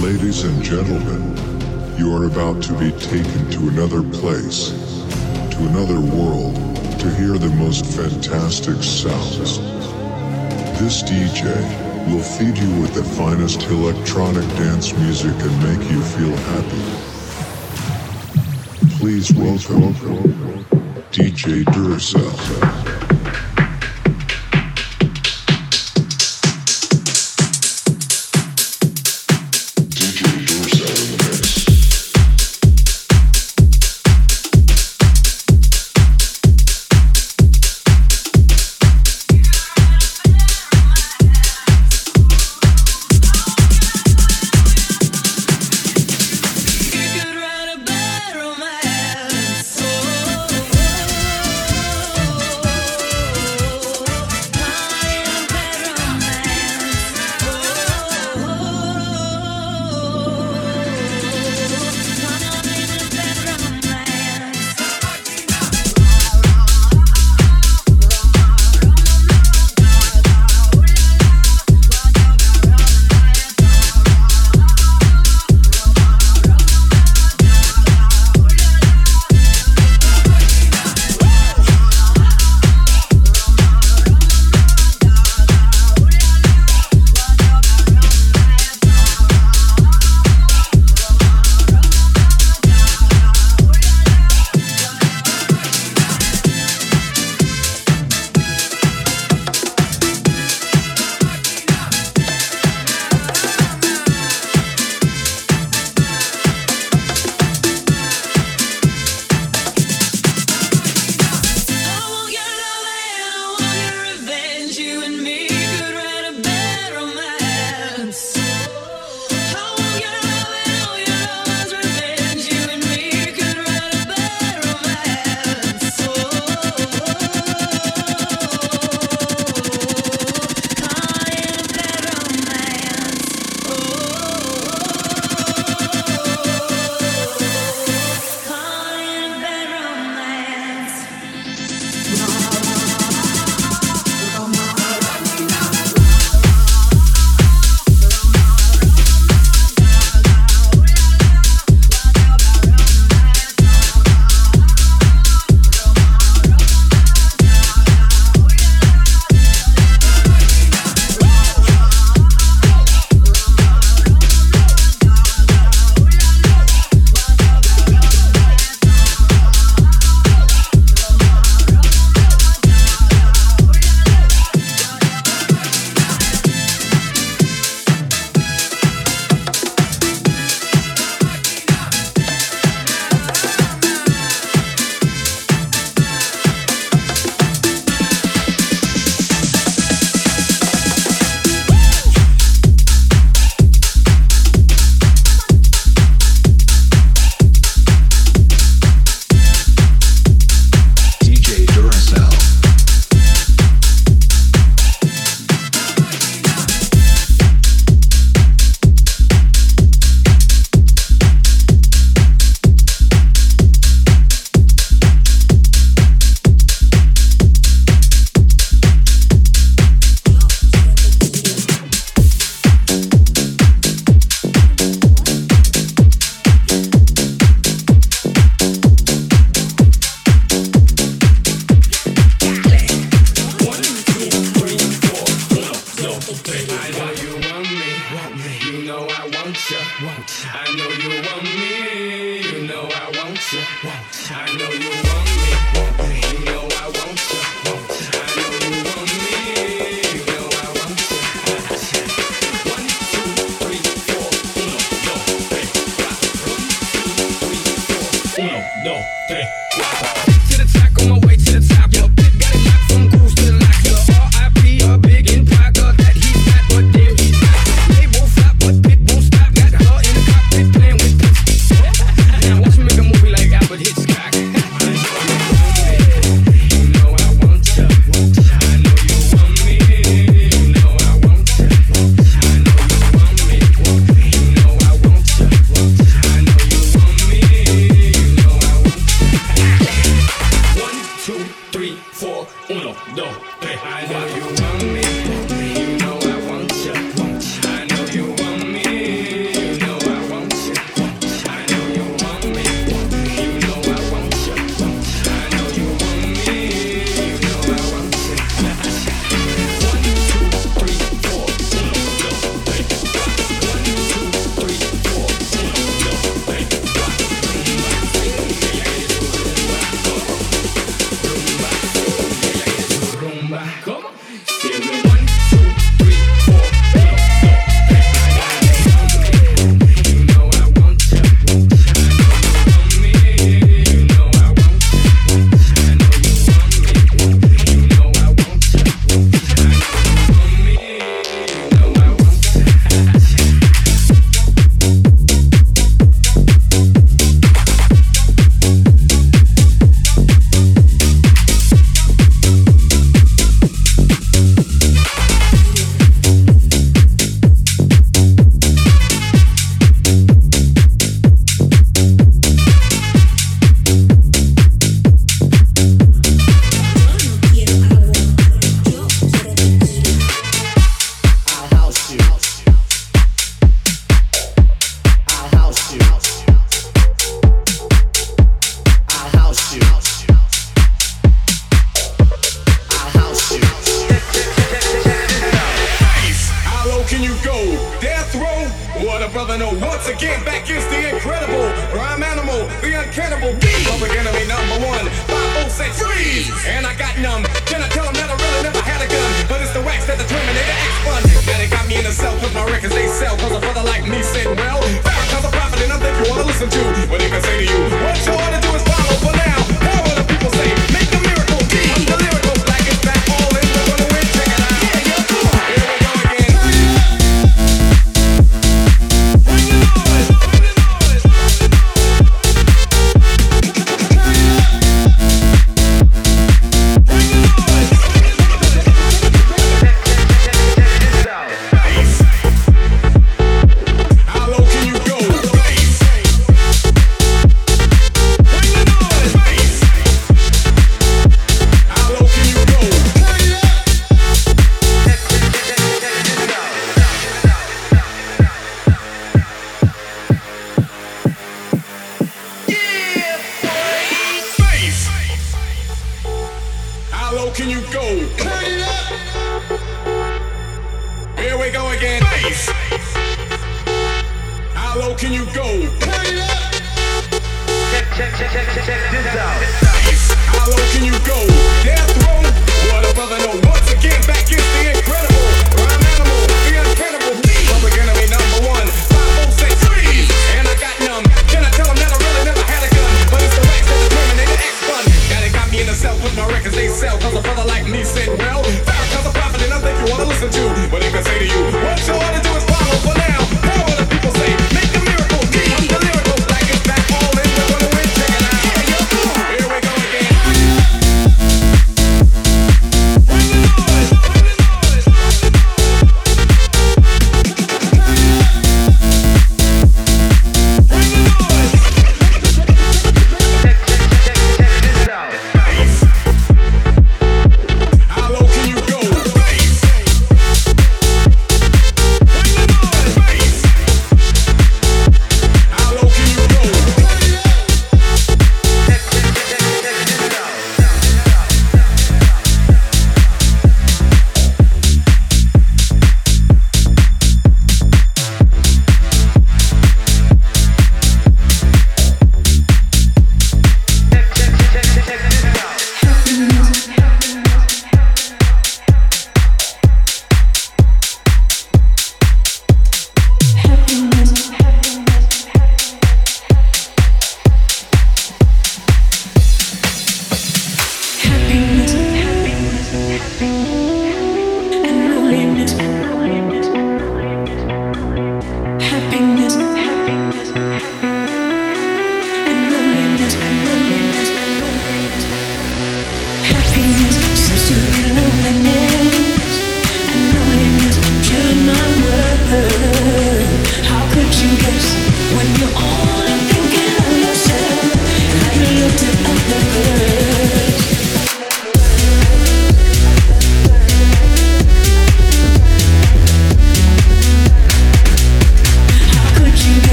Ladies and gentlemen, you are about to be taken to another place, to another world, to hear the most fantastic sounds. This DJ will feed you with the finest electronic dance music and make you feel happy. Please welcome DJ Duracell.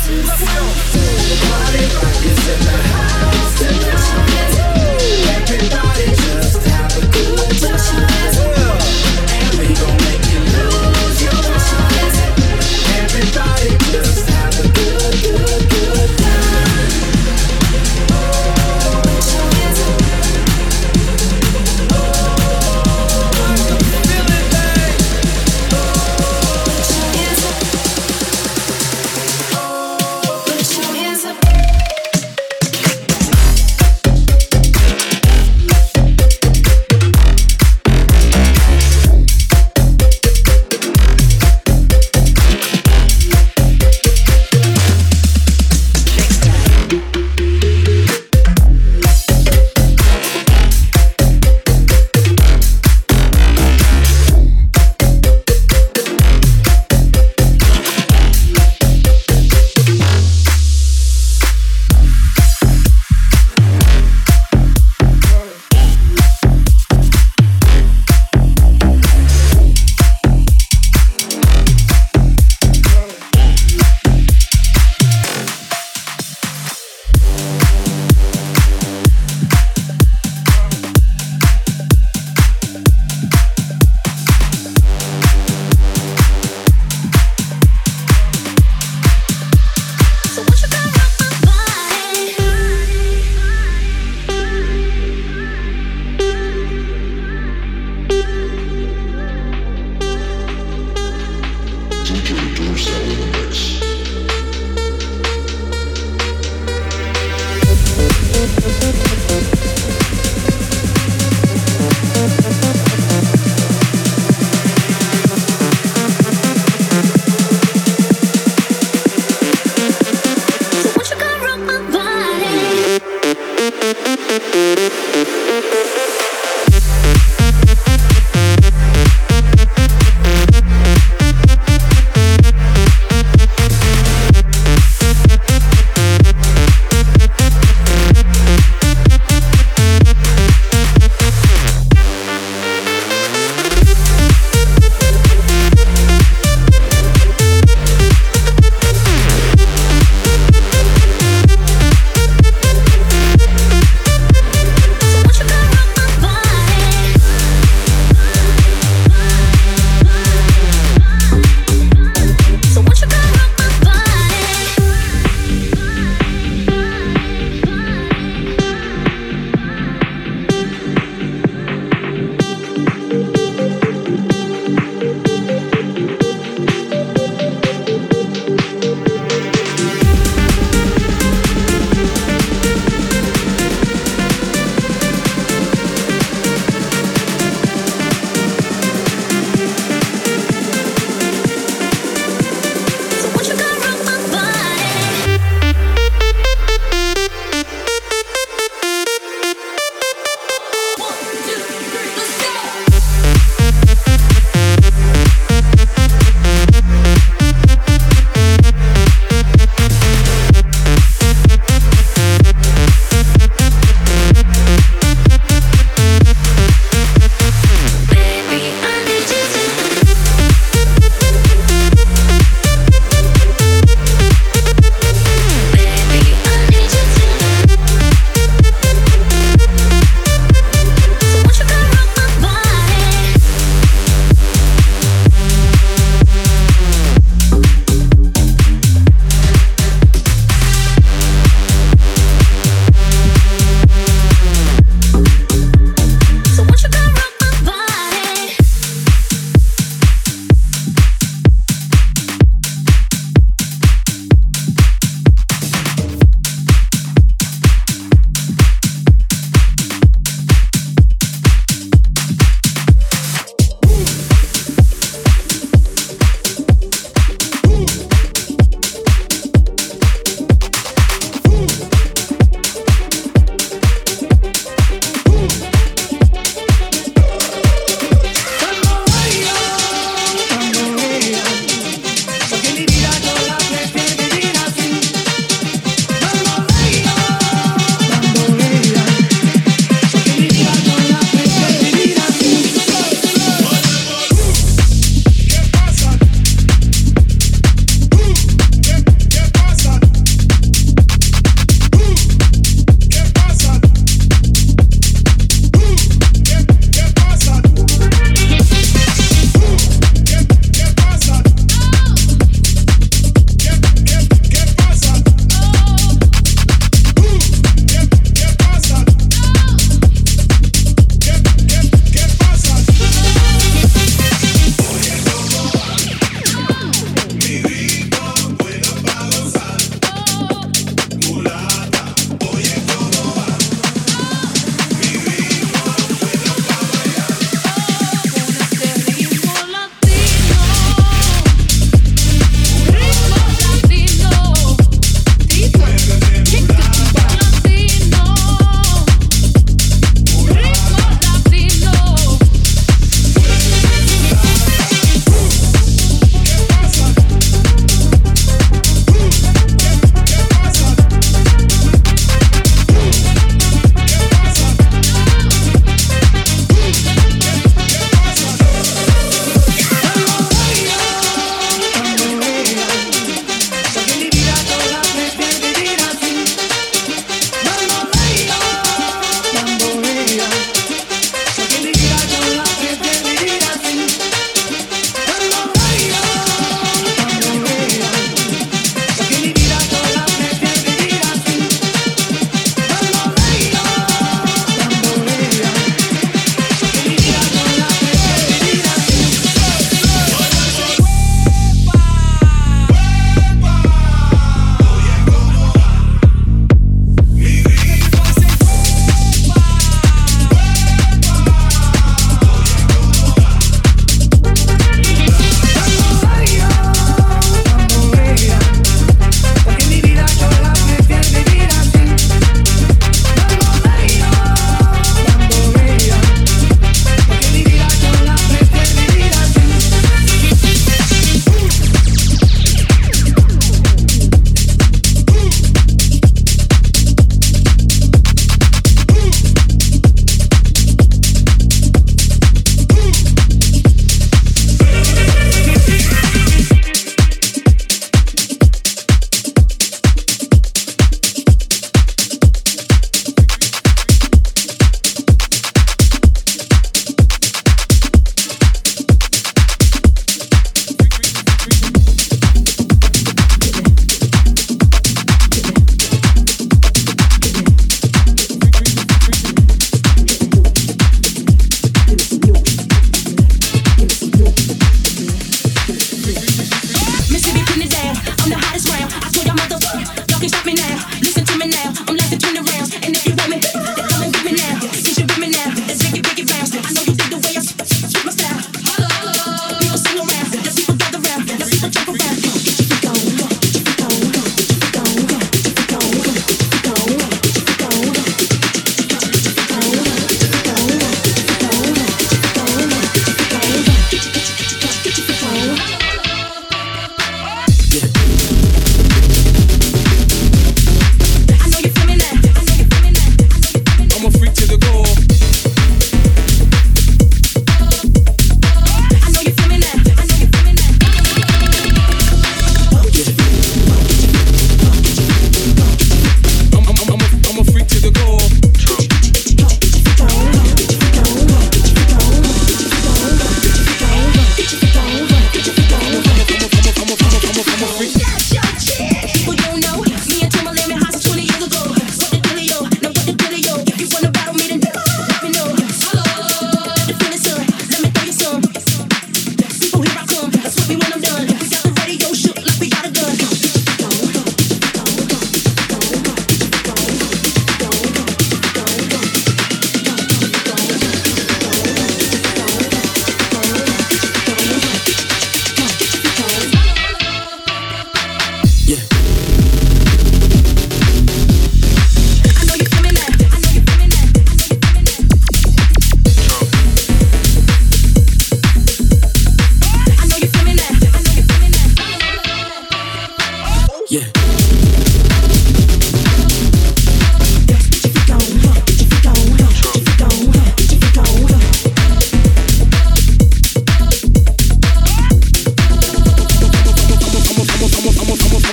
Rock is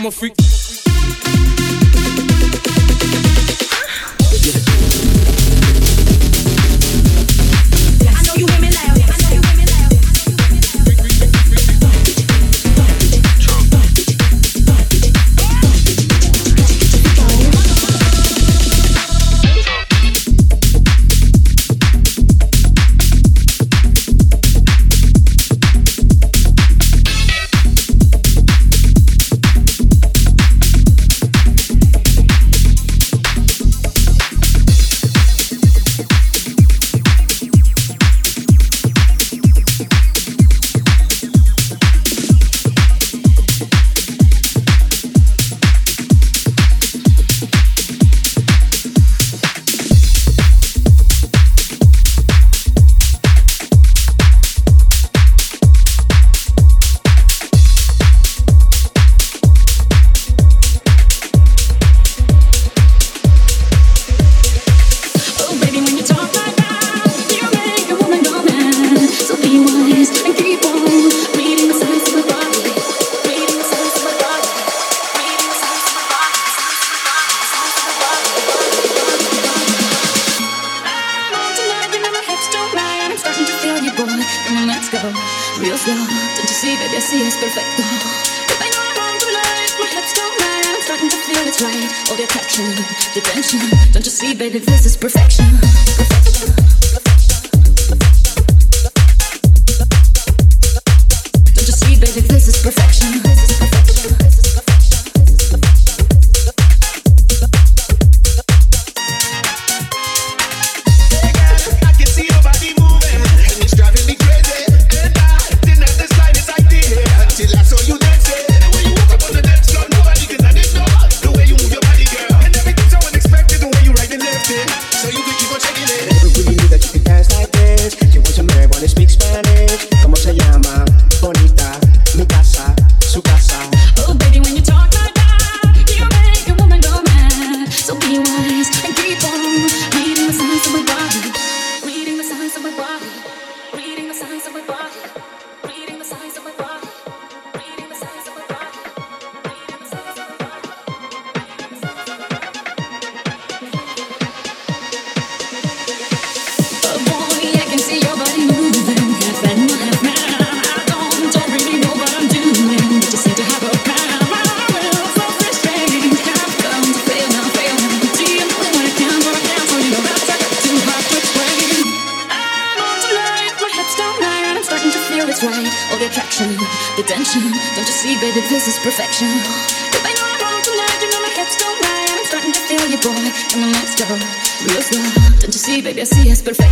A freak. perfection. If I know I want wrong tonight, you know my head's so high. I'm starting to feel you, boy, coming next door. Real slow, don't you see, baby, I see us perfect.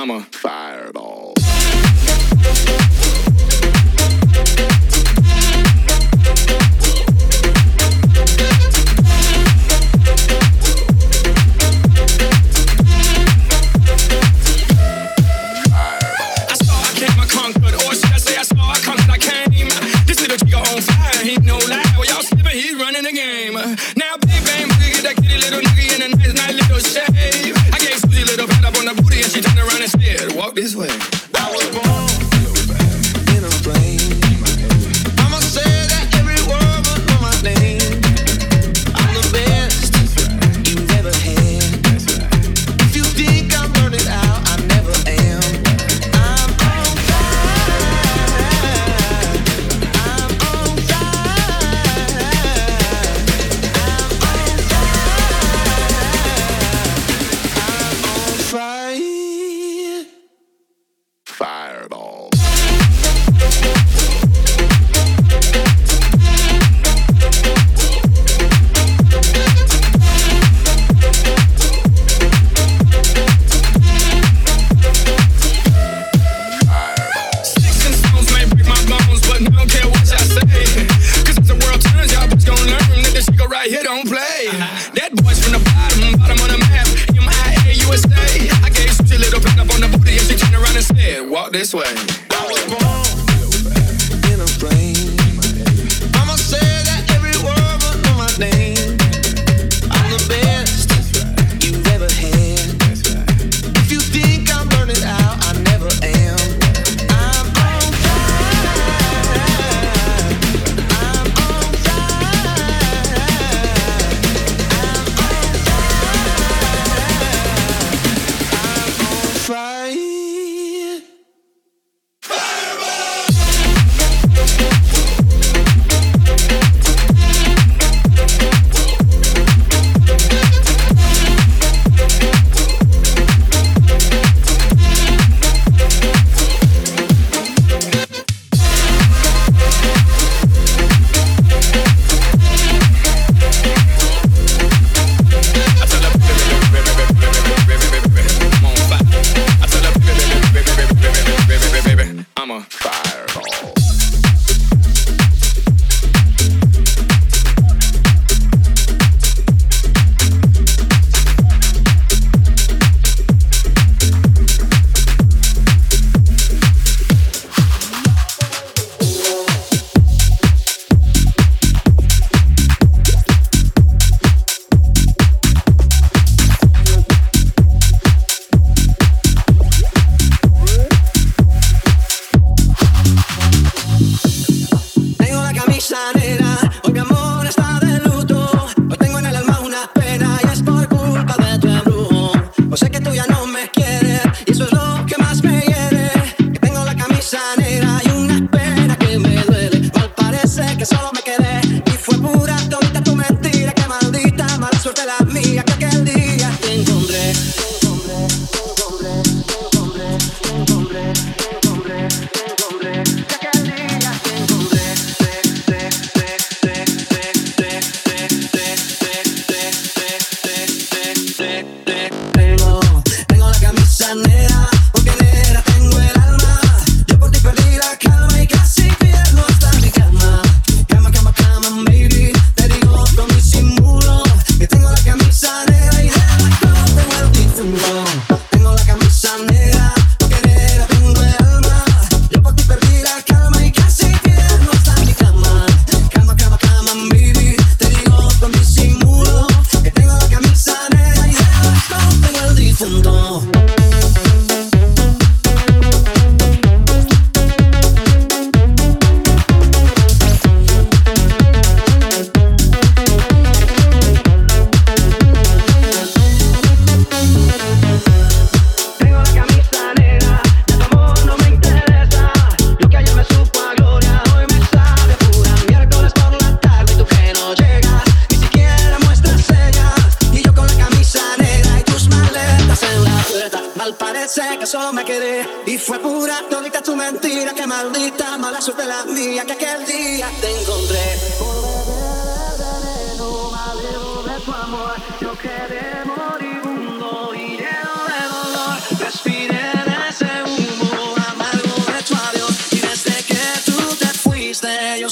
I'm a fireball.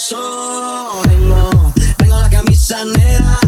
soy yo. Tengo la camisa negra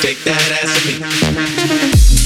Take that ass for me.